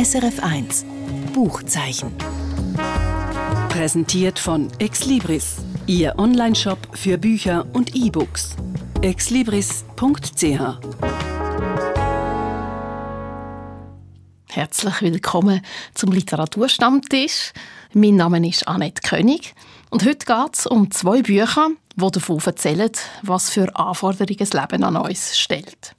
SRF1 Buchzeichen. Präsentiert von Exlibris, Ihr Onlineshop für Bücher und E-Books. exlibris.ch Herzlich willkommen zum Literaturstammtisch. Mein Name ist Annette König und heute geht es um zwei Bücher, die davon erzählen, was für Anforderungen das Leben an uns stellt.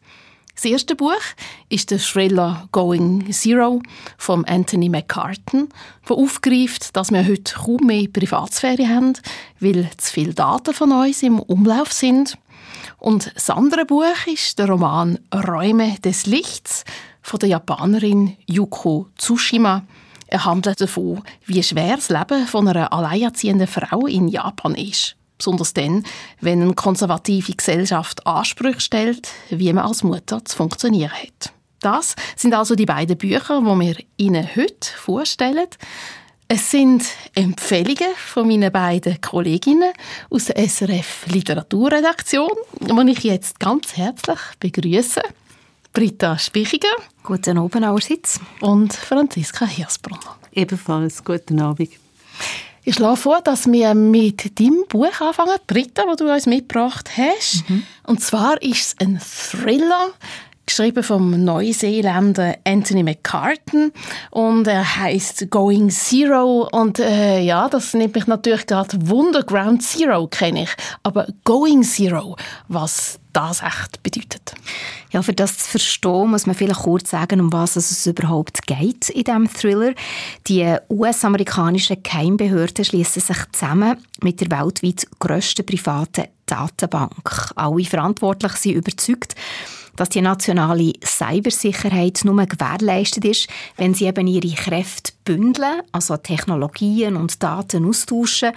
Das erste Buch ist der Thriller Going Zero von Anthony McCartan, der aufgreift, dass wir heute kaum mehr Privatsphäre haben, weil zu viele Daten von uns im Umlauf sind. Und das andere Buch ist der Roman Räume des Lichts von der Japanerin Yuko Tsushima. Er handelt davon, wie schwer das Leben von einer alleinerziehenden Frau in Japan ist. Besonders dann, wenn eine konservative Gesellschaft Ansprüche stellt, wie man als Mutter zu funktionieren hat. Das sind also die beiden Bücher, die wir Ihnen heute vorstellen. Es sind Empfehlungen von meinen beiden Kolleginnen aus der SRF Literaturredaktion, die ich jetzt ganz herzlich begrüße. Britta Spichiger. Guten Abend allerseits. Und Franziska Hirsbrunner. Ebenfalls guten Abend. Ich schlage vor, dass wir mit deinem Buch anfangen, Britta, das du uns mitgebracht hast. Mhm. Und zwar ist es ein Thriller, geschrieben vom Neuseeländer Anthony McCartan und er heißt Going Zero und äh, ja, das nimmt mich natürlich gerade Wunderground Zero kenne ich, aber Going Zero, was das echt bedeutet. Ja, für das zu verstehen, muss man vielleicht kurz sagen, um was es überhaupt geht in diesem Thriller. Die US-amerikanischen Geheimbehörden schließen sich zusammen mit der weltweit grössten privaten Datenbank. Alle Verantwortlichen sind überzeugt, dass die nationale Cybersicherheit nur gewährleistet ist, wenn sie eben ihre Kräfte bündeln, also Technologien und Daten austauschen.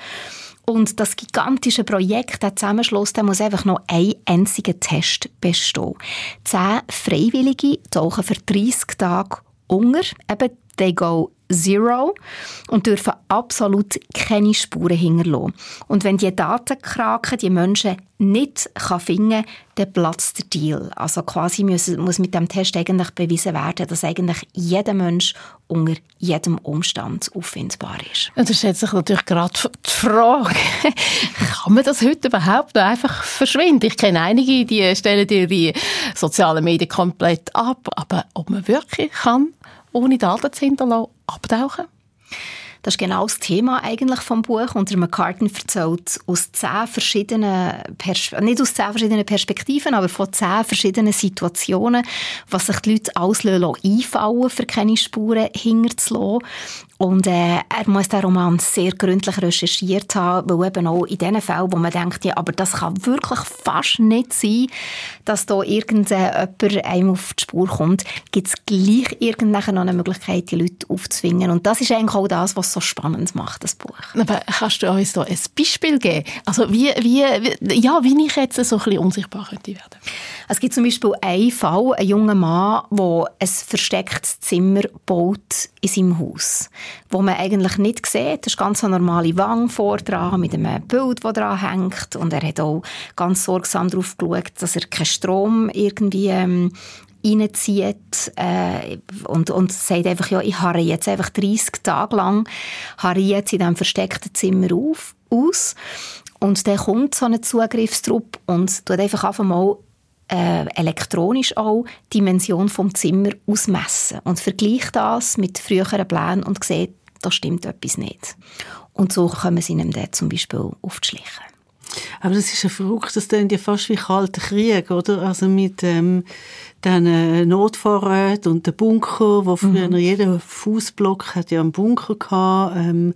Und das gigantische Projekt, der Zusammenschluss, der muss einfach noch ein einziger Test bestehen. Zehn Freiwillige tauchen für 30 Tage unter, eben they go Zero und dürfen absolut keine Spuren hinterlassen. Und wenn die Datenkraken die Menschen nicht kann finden kann, dann platzt der Deal. Also quasi muss, muss mit dem Test eigentlich bewiesen werden, dass eigentlich jeder Mensch unter jedem Umstand auffindbar ist. Und da stellt sich natürlich gerade die Frage, kann man das heute überhaupt einfach verschwinden? Ich kenne einige, die stellen ihre sozialen Medien komplett ab, aber ob man wirklich kann ohne Daten zu hinterlassen, abtauchen? Das ist genau das Thema eigentlich vom Buch. Und der McCartan erzählt aus zehn verschiedenen, Pers nicht aus zehn verschiedenen Perspektiven, aber von zehn verschiedenen Situationen, was sich die Leute alles einfallen für keine Spuren hinterzulassen. Und äh, er muss den Roman sehr gründlich recherchiert haben, weil eben auch in den Fällen, wo man denkt, ja, aber das kann wirklich fast nicht sein, dass da irgendjemand einem auf die Spur kommt, gibt es gleich irgendwann noch eine Möglichkeit, die Leute aufzuzwingen. Und das ist eigentlich auch das, was so spannend macht, das Buch. Aber kannst du uns da ein Beispiel geben? Also wie, wie, ja, wie ich jetzt so ein bisschen unsichtbar könnte werden? Es gibt zum Beispiel einen Fall, einen jungen Mann, der ein verstecktes Zimmer baut in seinem Haus, wo man eigentlich nicht sieht. Das ist ganz eine normale Wand vor dran, mit einem Bild, das dran hängt. Und er hat auch ganz sorgsam darauf geschaut, dass er keinen Strom irgendwie ähm, reinzieht äh, und, und sagt einfach, ja, ich harre jetzt einfach 30 Tage lang harre jetzt in diesem versteckten Zimmer auf, aus und dann kommt so ein Zugriffstrupp und tut einfach einfach mal äh, elektronisch auch die Dimension vom Zimmer ausmessen und vergleicht das mit früheren Plänen und sieht, da stimmt etwas nicht. Und so kommen sie ihm dann zum Beispiel auf die Schliche. Aber das ist ja verrückt, das klingt ja fast wie kalter Krieg, oder? Also mit ähm, den Notvorräten und den Bunker, wo früher mhm. jeder Fußblock hat ja einen Bunker gehabt, ähm,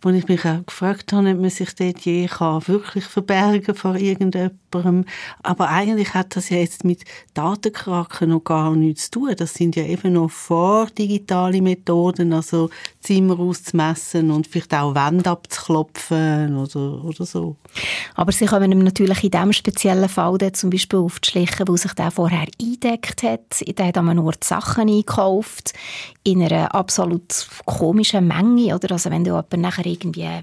wo ich mich auch gefragt habe, ob man sich dort je kann wirklich verbergen vor irgendjemandem. Aber eigentlich hat das ja jetzt mit Datenkraken noch gar nichts zu tun. Das sind ja eben noch vor digitale Methoden, also Zimmer auszumessen und vielleicht auch Wände abzuklopfen oder, oder so. Aber sie kommen natürlich in diesem speziellen Fall zum Beispiel auf die Schliche, wo sich der vorher eindeckt hat. Der hat an einem Ort Sachen eingekauft, in einer absolut komischen Menge. Oder? Also wenn du nachher irgendwie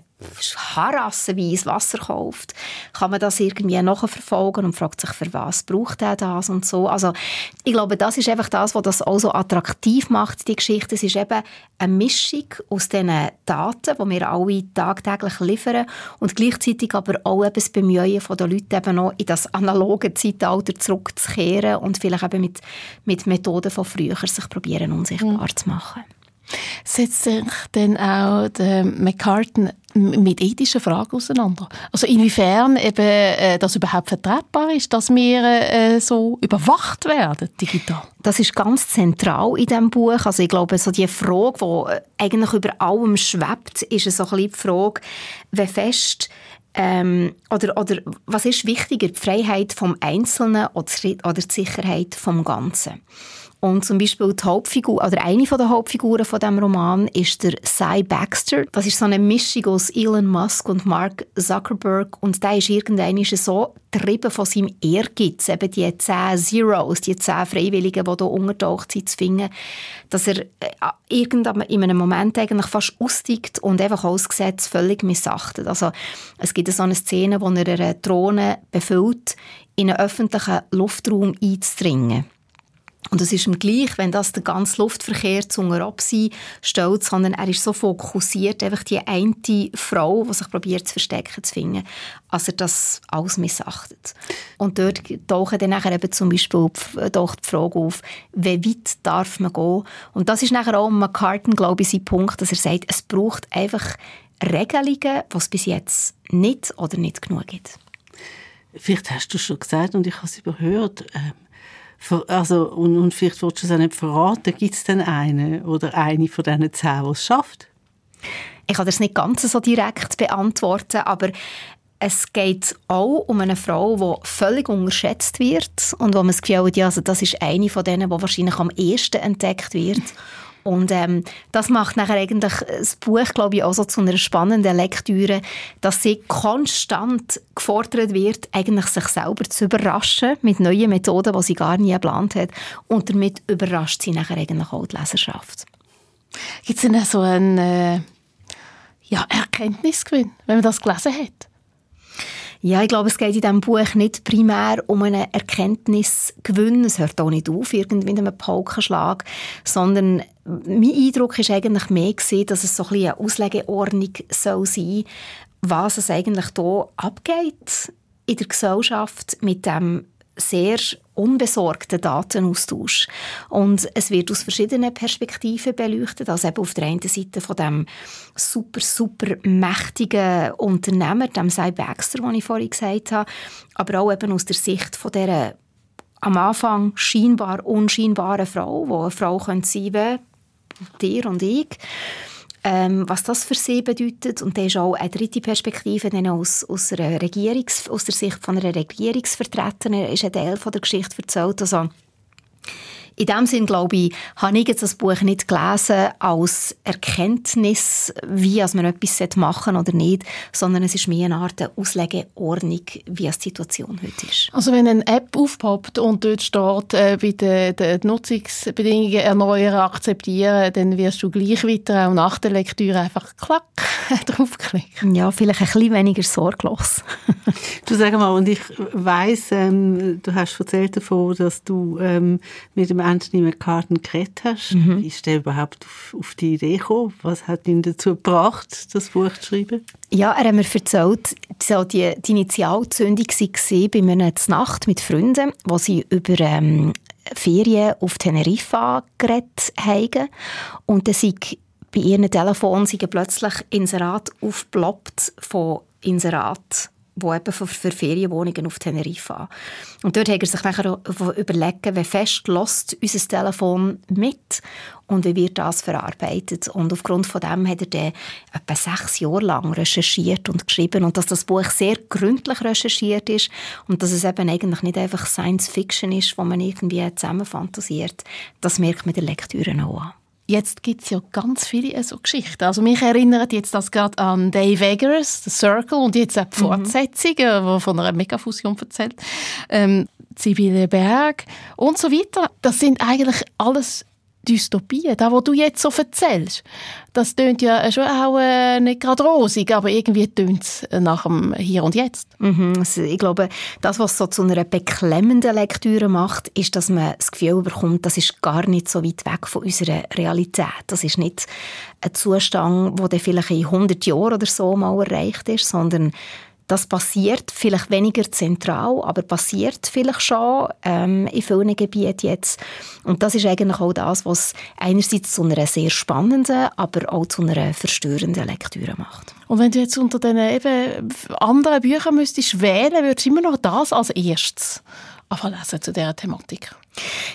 harassenweise Wasser kauft, kann man das irgendwie nachverfolgen und fragt sich, für was braucht er das und so. Also ich glaube, das ist einfach das, was das auch so attraktiv macht, die Geschichte. Es ist eben eine Mischung aus diesen Daten, die wir alle tagtäglich liefern und gleichzeitig aber auch eben das Bemühen von den Leuten eben noch in das analoge Zeitalter zurückzukehren und vielleicht eben mit, mit Methoden von früher sich probieren unsichtbar mhm. zu machen. Setzt sich denn auch der McCartan mit ethischen Fragen auseinander? Also inwiefern eben äh, das überhaupt vertretbar ist, dass wir äh, so überwacht werden digital? Das ist ganz zentral in diesem Buch. Also ich glaube, so die Frage, die eigentlich über allem schwebt, ist so ein die Frage, wie fest ähm, oder, oder was ist wichtiger, die Freiheit vom Einzelnen oder die Sicherheit vom Ganzen? Und zum Beispiel die Hauptfigur, oder eine der Hauptfiguren von dem Roman ist der Cy Baxter. Das ist so eine Mischung aus Elon Musk und Mark Zuckerberg. Und der ist irgendwann so getrieben von seinem Ehrgeiz, eben die zehn Zeros, die zehn Freiwilligen, die hier untertaucht sind, zu finden, dass er äh, in einem Moment eigentlich fast aussteigt und einfach Gesetz völlig missachtet. Also es gibt so eine Szene, wo er eine Drohne befüllt, in einen öffentlichen Luftraum einzudringen. Und es ist ihm gleich, wenn das der ganze Luftverkehr zu ab stellt, sondern er ist so fokussiert, einfach die eine Frau, die sich probiert zu verstecken, zu finden, als er das alles missachtet. Und dort tauchen dann nachher eben zum Beispiel die, die Frage auf, wie weit darf man gehen? Und das ist nachher auch McCartan, glaube ich, sein Punkt, dass er sagt, es braucht einfach Regelungen, es bis jetzt nicht oder nicht genug gibt. Vielleicht hast du schon gesagt und ich habe es überhört, ähm also, und, und vielleicht willst du es auch nicht verraten, gibt es denn eine oder eine von diesen zehn, die es schafft? Ich kann das nicht ganz so direkt beantworten, aber es geht auch um eine Frau, die völlig unterschätzt wird und wo man das Gefühl hat, ja, also das ist eine von denen, die wahrscheinlich am ehesten entdeckt wird. Und ähm, das macht nachher eigentlich das Buch, glaube ich, auch so zu einer spannenden Lektüre, dass sie konstant gefordert wird, eigentlich sich selber zu überraschen mit neuen Methoden, die sie gar nie geplant hat. Und damit überrascht sie nachher eigentlich auch die Leserschaft. Gibt es denn so einen äh, ja, Erkenntnisgewinn, wenn man das gelesen hat? Ja, ich glaube, es geht in diesem Buch nicht primär um einen Erkenntnisgewinn. Es hört auch nicht auf, irgendwie mit einem Paukenschlag, sondern mein Eindruck ist eigentlich mehr gewesen, dass es so ein bisschen eine Auslegeordnung soll sein was es eigentlich hier abgeht in der Gesellschaft mit dem sehr unbesorgten Datenaustausch. Und es wird aus verschiedenen Perspektiven beleuchtet. Also eben auf der einen Seite von dem super, super mächtigen Unternehmer, dem Cy Baxter, den ich vorhin gesagt habe, aber auch eben aus der Sicht von dieser am Anfang scheinbar unscheinbaren Frau, die eine Frau sein könnte, dir und ich ähm, was das für sie bedeutet. Und da ist auch eine dritte Perspektive dann aus, aus, einer Regierungs-, aus der Sicht von einer Regierungsvertreterin ist ein Teil von der Geschichte erzählt. Also, in dem Sinn, glaube ich, habe ich jetzt das Buch nicht gelesen als Erkenntnis, wie man etwas machen oder nicht, sondern es ist mehr eine Art Auslegeordnung, wie die Situation heute ist. Also wenn eine App aufpoppt und dort steht, äh, bei den, den Nutzungsbedingungen erneuern, akzeptieren, dann wirst du gleich weiter auch nach der Lektüre einfach klack draufklicken. Ja, vielleicht ein bisschen weniger sorglos. du sag mal, und ich weiss, ähm, du hast erzählt davon, dass du ähm, mit dem Anthony McCartan geredet hast. Mhm. Wie ist der überhaupt auf, auf, die Idee gekommen? Was hat ihn dazu gebracht, das Buch zu schreiben? Ja, er hat mir erzählt, so die, die Initialzündung war bei einer Nacht mit Freunden, wo sie über ähm, Ferien auf Teneriffa geredet haben. Und dann sind bei ihren Telefon plötzlich Inserat aufgeploppt von Inserat wo eben für, für Ferienwohnungen auf Teneriffa. Und dort hat er sich nachher überlegt, wie fest lässt unser Telefon mit und wie wird das verarbeitet. Und aufgrund von dem hat er dann etwa sechs Jahre lang recherchiert und geschrieben und dass das Buch sehr gründlich recherchiert ist und dass es eben eigentlich nicht einfach Science Fiction ist, wo man irgendwie zusammen fantasiert, das merkt man der Lektüre auch an. Jetzt gibt es ja ganz viele so Geschichten. Also mich erinnert jetzt das gerade an Dave Eggers, The Circle und jetzt auch die mhm. Fortsetzung, mhm. die von einer Megafusion erzählt. Ähm, Sibylle Berg und so weiter. Das sind eigentlich alles Dystopien, da, was du jetzt so erzählst, das tönt ja schon auch äh, nicht gerade rosig, aber irgendwie tönt es nach dem Hier und Jetzt. Mhm, also ich glaube, das, was so zu einer beklemmenden Lektüre macht, ist, dass man das Gefühl bekommt, das ist gar nicht so weit weg von unserer Realität. Das ist nicht ein Zustand, der vielleicht in 100 Jahren oder so mal erreicht ist, sondern das passiert vielleicht weniger zentral, aber passiert vielleicht schon ähm, in vielen Gebieten jetzt. Und das ist eigentlich auch das, was einerseits zu einer sehr spannenden, aber auch zu einer verstörenden Lektüre macht. Und wenn du jetzt unter den eben anderen Büchern müsstest wählen, würdest du immer noch das als erstes lesen zu dieser Thematik?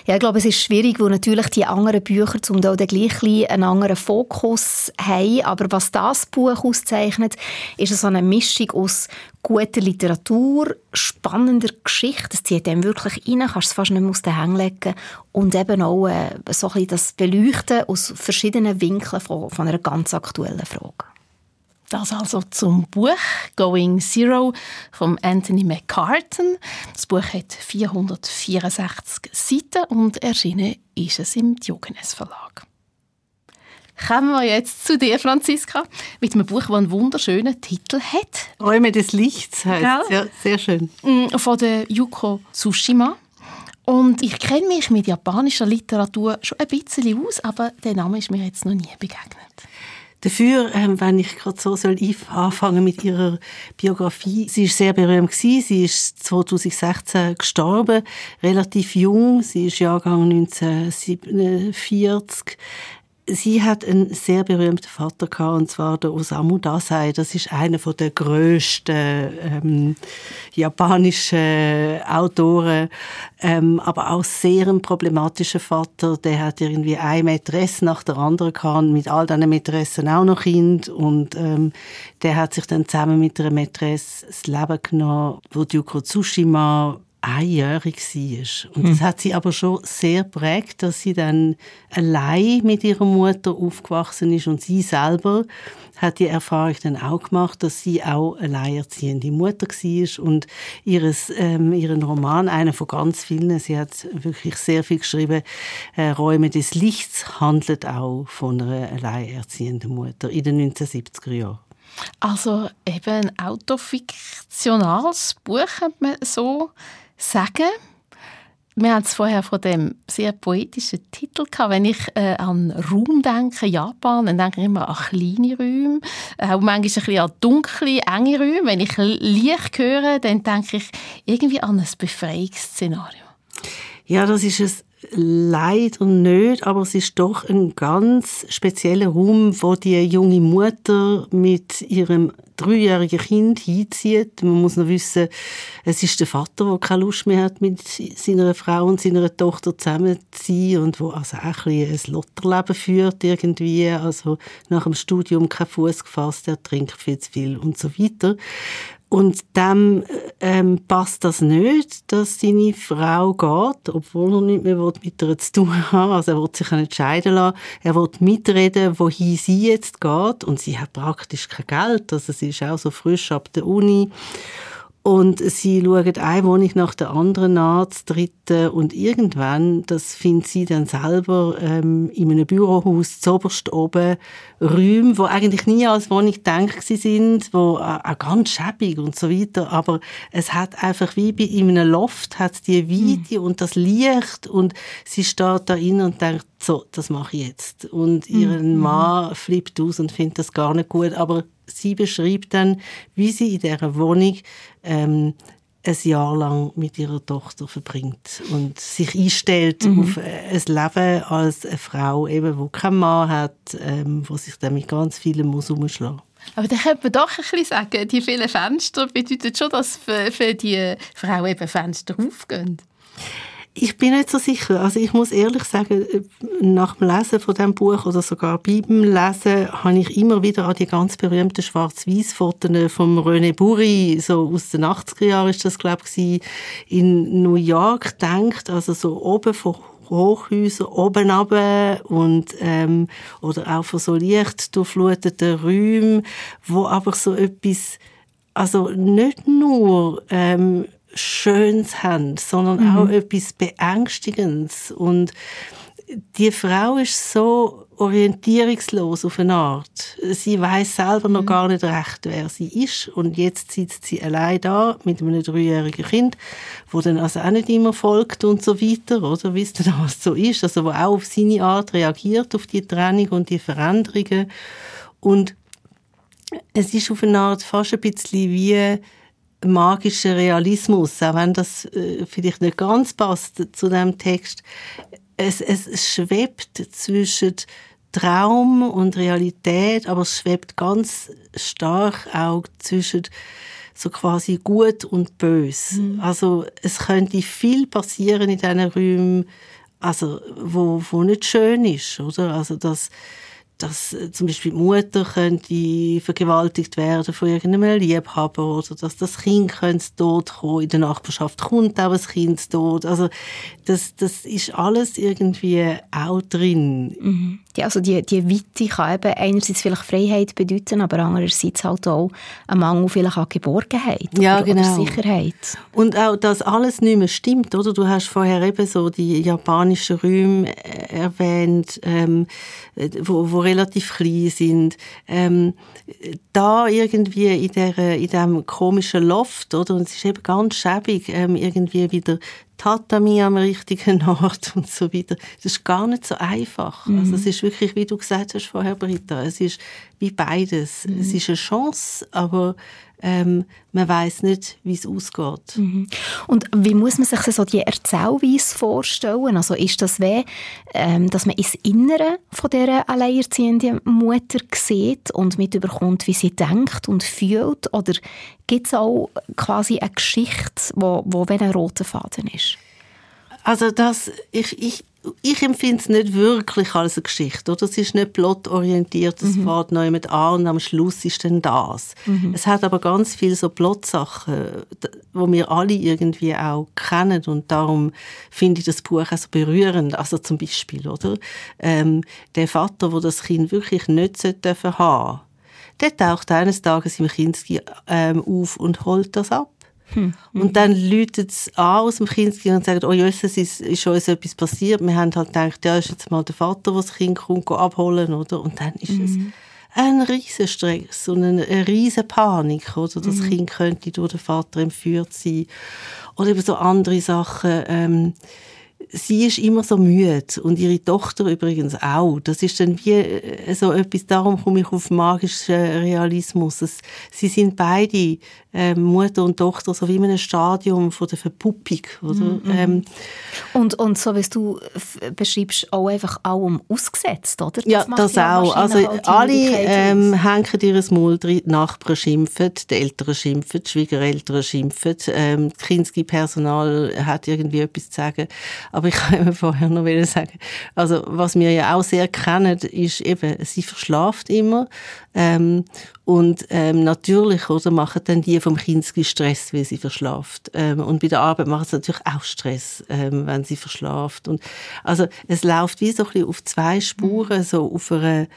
Ja, ich glaube, es ist schwierig, weil natürlich die anderen Bücher zum Teil gleich einen anderen Fokus haben. Aber was das Buch auszeichnet, ist so eine Mischung aus guter Literatur, spannender Geschichte. Das zieht einem wirklich rein, kannst es fast nicht mehr aus den Hängen legen. Und eben auch äh, so ein bisschen das Beleuchten aus verschiedenen Winkeln von, von einer ganz aktuellen Frage. Das also zum Buch Going Zero von Anthony McCartan. Das Buch hat 464 Seiten und erschienen ist es im Diogenes Verlag. Kommen wir jetzt zu dir, Franziska, mit einem Buch, das einen wunderschönen Titel hat. Räume des Lichts heißt ja, sehr schön. Mm, von der Yuko Tsushima. Und ich kenne mich mit japanischer Literatur schon ein bisschen aus, aber der Name ist mir jetzt noch nie begegnet. Dafür, ähm, wenn ich gerade so soll anfangen mit ihrer Biografie, sie ist sehr berühmt gewesen. Sie ist 2016 gestorben, relativ jung. Sie ist Jahrgang 1947 sie hat einen sehr berühmten Vater gehabt, und zwar der Osamu Dazai. Das ist einer von der größten ähm, japanischen Autoren, ähm, aber auch sehr ein problematischer Vater. Der hat irgendwie eine Mätresse nach der anderen gehabt, mit all diesen Mätressen auch noch Kind und ähm, der hat sich dann zusammen mit einer Mätresse das Leben genommen, wo Yuko Tsushima einjährig war. Und das hm. hat sie aber schon sehr prägt, dass sie dann allein mit ihrer Mutter aufgewachsen ist und sie selber hat die Erfahrung dann auch gemacht, dass sie auch alleinerziehende Mutter war und ihres, ähm, ihren Roman, einer von ganz vielen, sie hat wirklich sehr viel geschrieben, äh, Räume des Lichts handelt auch von einer alleinerziehenden Mutter in den 1970er Jahren. Also eben ein autofiktionales Buch, hat man so sagen. Wir haben es vorher von dem sehr poetischen Titel gehabt. Wenn ich äh, an Raum denke, Japan, dann denke ich immer an kleine Räume, äh, auch manchmal ein bisschen an dunkle, enge Räume. Wenn ich Licht höre, dann denke ich irgendwie an ein Befreiungsszenario. Ja, das ist es leider nicht, aber es ist doch ein ganz spezieller Raum, wo die junge Mutter mit ihrem dreijährigen Kind hinzieht. Man muss noch wissen, es ist der Vater, der keine Lust mehr hat, mit seiner Frau und seiner Tochter zusammen zu sein und wo also auch ein, ein Lotterleben führt irgendwie, also nach dem Studium kein Fuß gefasst, er trinkt viel zu viel und so weiter. Und dem ähm, passt das nicht, dass seine Frau geht, obwohl er nicht mehr mit ihr zu tun hat. Also er will sich nicht scheiden lassen. Er will mitreden, wohin sie jetzt geht. Und sie hat praktisch kein Geld. Also sie ist auch so frisch ab der Uni. Und sie schauen eine Wohnung nach der anderen an, zu dritten. Und irgendwann, das findet sie dann selber ähm, in einem Bürohaus zoberst oben, Räume, die eigentlich nie als Wohnung gedacht sind, wo äh, auch ganz schäbig und so weiter. Aber es hat einfach wie bei in einem Loft hat die Weite mhm. und das Licht und sie steht da rein und denkt, so, das mache ich jetzt. Und mhm. ihren Mann flippt aus und findet das gar nicht gut. Aber sie beschreibt dann, wie sie in dieser Wohnung ähm, ein Jahr lang mit ihrer Tochter verbringt und sich einstellt mhm. auf ein Leben als eine Frau, eben, die keinen Mann hat, ähm, wo sich dann mit ganz vielen muss umschlagen aber dann könnte man doch ein bisschen sagen, die vielen Fenster bedeuten schon, dass für, für die Frau eben Fenster aufgehen. Ich bin nicht so sicher. Also ich muss ehrlich sagen, nach dem Lesen von dem Buch oder sogar beim Lesen habe ich immer wieder an die ganz berühmten Schwarz-Weiß-Fotos vom René Burri, so aus den 80er Jahren ist das, glaube ich, in New York gedacht. Also so oben von Hochhäusern oben runter und ähm, oder auch von so leicht durchfluteten Räumen, wo aber so etwas also nicht nur ähm, Schönes haben, sondern mhm. auch etwas Beängstigendes. Und die Frau ist so orientierungslos auf eine Art. Sie weiß selber noch mhm. gar nicht recht, wer sie ist. Und jetzt sitzt sie allein da mit einem dreijährigen Kind, wo dann also auch nicht immer folgt und so weiter, oder? Es dann auch so ist. Also, wo auch auf seine Art reagiert, auf die Trennung und die Veränderungen. Und es ist auf eine Art fast ein bisschen wie magischer Realismus, auch wenn das äh, vielleicht nicht ganz passt zu dem Text es, es schwebt zwischen Traum und Realität, aber es schwebt ganz stark auch zwischen so quasi gut und bös. Mhm. Also es könnte viel passieren in diesen Räumen, also wo, wo nicht schön ist, oder? Also das dass äh, zum Beispiel die Mutter könnte vergewaltigt werden von irgendeinem Liebhaber oder dass das Kind könnte tot kommen. In der Nachbarschaft kommt auch ein Kind tot. Also das, das ist alles irgendwie auch drin. Mhm. Ja, also die, die Weite kann eben einerseits vielleicht Freiheit bedeuten, aber andererseits halt auch ein Mangel vielleicht an Geborgenheit ja, oder, genau. oder Sicherheit. Und auch, dass alles nicht mehr stimmt, oder? Du hast vorher eben so die japanischen Räume äh, erwähnt, ähm, wo, wo relativ klein sind. Ähm, da irgendwie in, der, in diesem komischen Loft, oder? Und es ist eben ganz schäbig, ähm, irgendwie wieder Tatami am richtigen Ort und so weiter. Das ist gar nicht so einfach. Mhm. Also es ist wirklich, wie du gesagt hast vorher, Britta, es ist wie beides. Mhm. Es ist eine Chance, aber ähm, man weiß nicht, wie es ausgeht. Mhm. Und wie muss man sich so die Erzählweise vorstellen? Also ist das wie, ähm, dass man ins Innere von dieser alleinerziehenden Mutter sieht und mitbekommt, wie sie denkt und fühlt? Oder gibt es auch quasi eine Geschichte, wo, wo wie ein roter Faden ist? Also das, ich, ich ich empfinde es nicht wirklich als eine Geschichte. Oder? Es ist nicht plotorientiert, es mhm. fährt noch jemand an und am Schluss ist dann das. Mhm. Es hat aber ganz viele so Plotsachen, wo wir alle irgendwie auch kennen und darum finde ich das Buch auch so berührend. Also zum Beispiel, oder? Ähm, der Vater, wo das Kind wirklich nicht haben sollte, der taucht eines Tages im Kinski ähm, auf und holt das ab. Hm. Und dann läutet es an aus dem Kind und sagt, oh Jesus, ist, ist uns etwas passiert. Wir haben halt gedacht, ja, ist jetzt mal der Vater, der das Kind kommt, abholen, oder? Und dann ist mhm. es ein riesen Stress und eine, eine riesen Panik, oder? Das mhm. Kind könnte durch den Vater entführt sein. Oder eben so andere Sachen, ähm, sie ist immer so müde und ihre Tochter übrigens auch. Das ist dann wie äh, so etwas, darum komme ich auf magischen Realismus. Es, sie sind beide äh, Mutter und Tochter so wie in einem Stadium von der Verpuppung. Oder? Mhm. Ähm, und, und so wie du beschreibst, auch einfach allem ausgesetzt, oder? Das ja, das auch. Also alle ähm, hängen ihr Maul drin, die Nachbarn schimpfen, die Eltern schimpfen, die Schwiegereltern schimpfen, ähm, das Kinski-Personal hat irgendwie etwas zu sagen. Aber ich kann vorher noch sagen, also was wir ja auch sehr kennen, ist eben, sie verschlaft immer ähm, und ähm, natürlich oder, machen dann die vom Kinski Stress, wie sie verschlaft. Ähm, und bei der Arbeit machen sie natürlich auch Stress, ähm, wenn sie verschlaft. Und, also es läuft wie so ein bisschen auf zwei Spuren, so auf eine,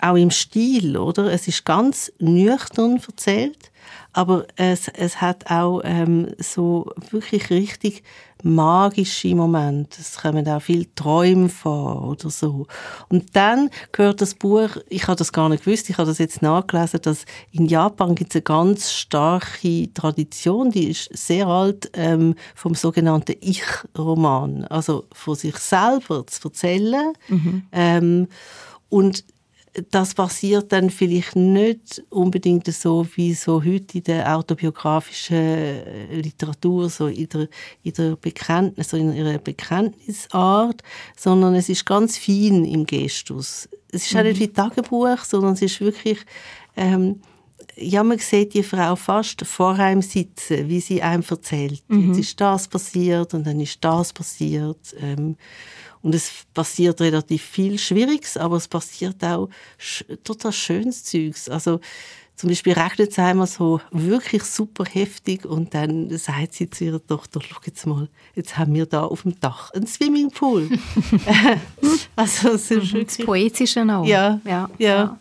auch im Stil, oder? Es ist ganz nüchtern erzählt, aber es, es hat auch ähm, so wirklich richtig magische Momente. Es kommen auch viele Träume vor oder so. Und dann gehört das Buch, ich habe das gar nicht gewusst, ich habe das jetzt nachgelesen, dass in Japan gibt es eine ganz starke Tradition, die ist sehr alt, ähm, vom sogenannten Ich-Roman. Also von sich selber zu erzählen. Mhm. Ähm, und das passiert dann vielleicht nicht unbedingt so wie so heute in der autobiografischen äh, Literatur, so in der, in der Bekenntnis, so in ihrer Bekenntnisart, sondern es ist ganz fein im Gestus. Es ist mhm. auch nicht wie Tagebuch, sondern es ist wirklich, ähm, ja, man sieht die Frau fast vor einem sitzen, wie sie einem erzählt. Mhm. Jetzt ist das passiert und dann ist das passiert. Ähm, und es passiert relativ viel Schwieriges, aber es passiert auch total schönes Zeugs. Also zum Beispiel rechnet sie einmal so wirklich super heftig und dann sagt sie zu ihrer Tochter, schau jetzt mal, jetzt haben wir da auf dem Dach einen Swimmingpool. also es ist mhm, das Poetische auch. Ja, ja, ja.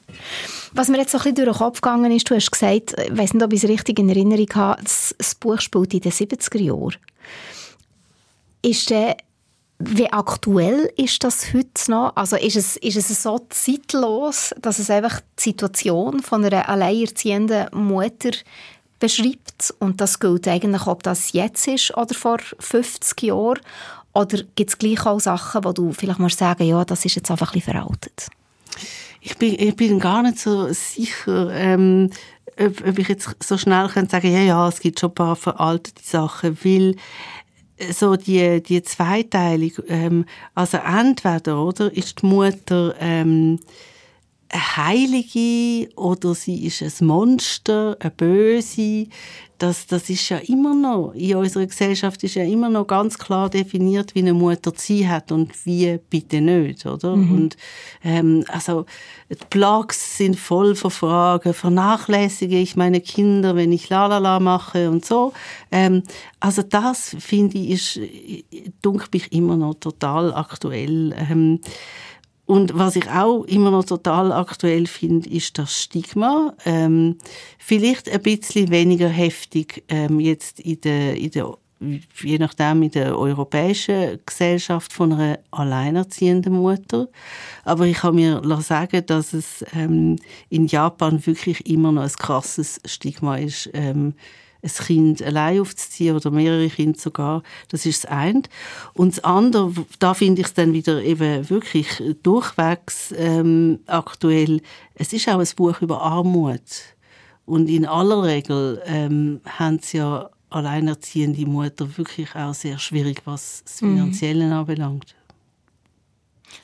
Was mir jetzt so ein bisschen durch den Kopf gegangen ist, du hast gesagt, ich weiß nicht, ob ich es richtig in Erinnerung habe, das, das Buch spielt in den 70er Jahren. Ist der Wie aktuell ist das heute noch? Also ist es, ist es so zeitlos, dass es einfach die Situation von einer alleinerziehenden Mutter beschreibt und das gilt eigentlich, ob das jetzt ist oder vor 50 Jahren? Oder gibt es gleich auch Sachen, wo du vielleicht mal sagen ja, das ist jetzt einfach ein bisschen veraltet? Ich bin, ich bin gar nicht so sicher, ähm, ob, ob, ich jetzt so schnell kann sagen ja, ja, es gibt schon ein paar veraltete Sachen, weil so die, die Zweiteilung, ähm, also entweder, oder, ist die Mutter, ähm, eine Heilige oder sie ist ein Monster, eine Böse. Das, das ist ja immer noch, in unserer Gesellschaft ist ja immer noch ganz klar definiert, wie eine Mutter sie hat und wie bitte nicht, oder? Mhm. Und, ähm, also, die Blogs sind voll von Fragen, vernachlässige ich meine Kinder, wenn ich lalala mache und so. Ähm, also das, finde ich, ist, dunkel mich immer noch total aktuell. Ähm, und was ich auch immer noch total aktuell finde, ist das Stigma. Ähm, vielleicht ein bisschen weniger heftig ähm, jetzt in der, in der je nachdem in der europäischen Gesellschaft von einer alleinerziehenden Mutter. Aber ich kann mir sagen, dass es ähm, in Japan wirklich immer noch ein krasses Stigma ist. Ein Kind allein aufzuziehen oder mehrere Kinder sogar, das ist das eine. Und das andere, da finde ich es dann wieder eben wirklich durchwegs ähm, aktuell, es ist auch ein Buch über Armut. Und in aller Regel ähm, haben sie ja alleinerziehende Mutter wirklich auch sehr schwierig, was das mhm. Finanzielle mhm. anbelangt.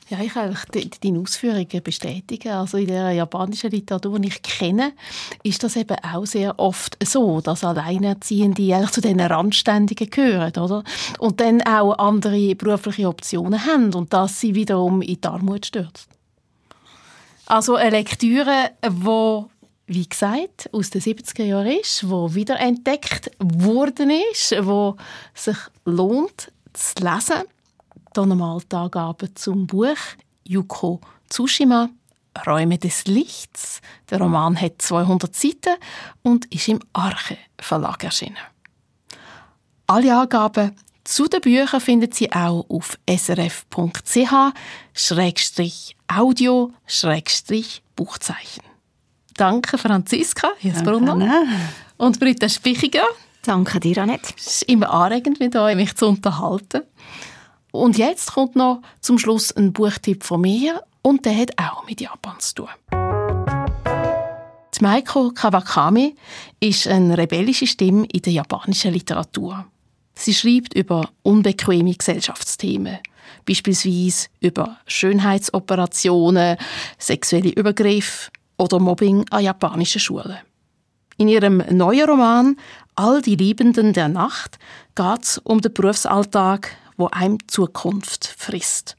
Ja, ich kann deine Ausführungen bestätigen. Also in der japanischen Literatur, die ich kenne, ist das eben auch sehr oft so, dass Alleinerziehende eigentlich zu den Randständigen gehören, oder? Und dann auch andere berufliche Optionen haben und das sie wiederum in die Armut stürzt. Also eine Lektüre, die wie gesagt, aus den 70er Jahren ist, wo wiederentdeckt worden ist, wo sich lohnt zu lesen dann nochmal die Angaben zum Buch Yuko Tsushima Räume des Lichts. Der Roman hat 200 Seiten und ist im Arche Verlag erschienen. Alle Angaben zu den Büchern finden Sie auch auf srf.ch-audio-buchzeichen. Danke Franziska Hirsbrunner und Britta Spichiger. Danke dir, Annette. Es ist immer anregend, mit euch mich zu unterhalten. Und jetzt kommt noch zum Schluss ein Buchtipp von mir und der hat auch mit Japan zu tun. Die Maiko Kawakami ist eine rebellische Stimme in der japanischen Literatur. Sie schreibt über unbequeme Gesellschaftsthemen, beispielsweise über Schönheitsoperationen, sexuelle Übergriffe oder Mobbing an japanischen Schulen. In ihrem neuen Roman All die Liebenden der Nacht geht es um den Berufsalltag wo einem Zukunft frisst.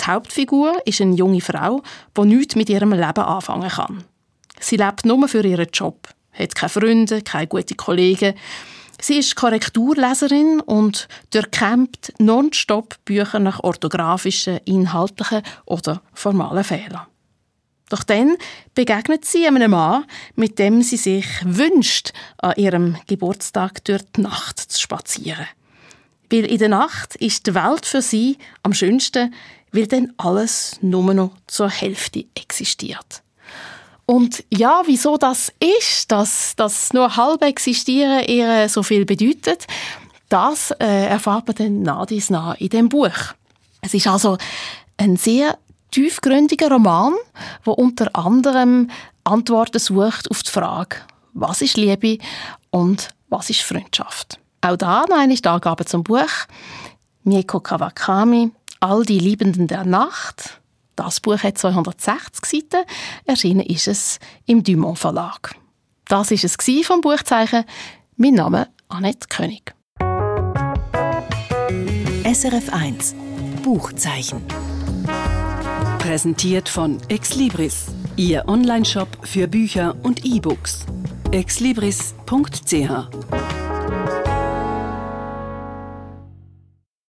Die Hauptfigur ist eine junge Frau, die nichts mit ihrem Leben anfangen kann. Sie lebt nur für ihren Job, hat keine Freunde, keine guten Kollegen. Sie ist Korrekturleserin und durchkämpft nonstop Bücher nach orthografischen, inhaltlichen oder formalen Fehlern. Doch dann begegnet sie einem Mann, mit dem sie sich wünscht, an ihrem Geburtstag durch die Nacht zu spazieren. Weil in der Nacht ist die Welt für sie am schönsten, weil dann alles nur noch zur Hälfte existiert. Und ja, wieso das ist, dass das nur halb existieren ihr so viel bedeutet, das äh, erfahrt man dann nach dies nach in dem Buch. Es ist also ein sehr tiefgründiger Roman, wo unter anderem Antworten sucht auf die Frage, was ist Liebe und was ist Freundschaft. Auch da noch eine Angabe zum Buch. Mieko Kawakami, All die Liebenden der Nacht. Das Buch hat 260 Seiten. Erschienen ist es im Dumont Verlag. Das ist es vom Buchzeichen. Mein Name Annette König. SRF 1 Buchzeichen. Präsentiert von Exlibris, Ihr Onlineshop für Bücher und E-Books. exlibris.ch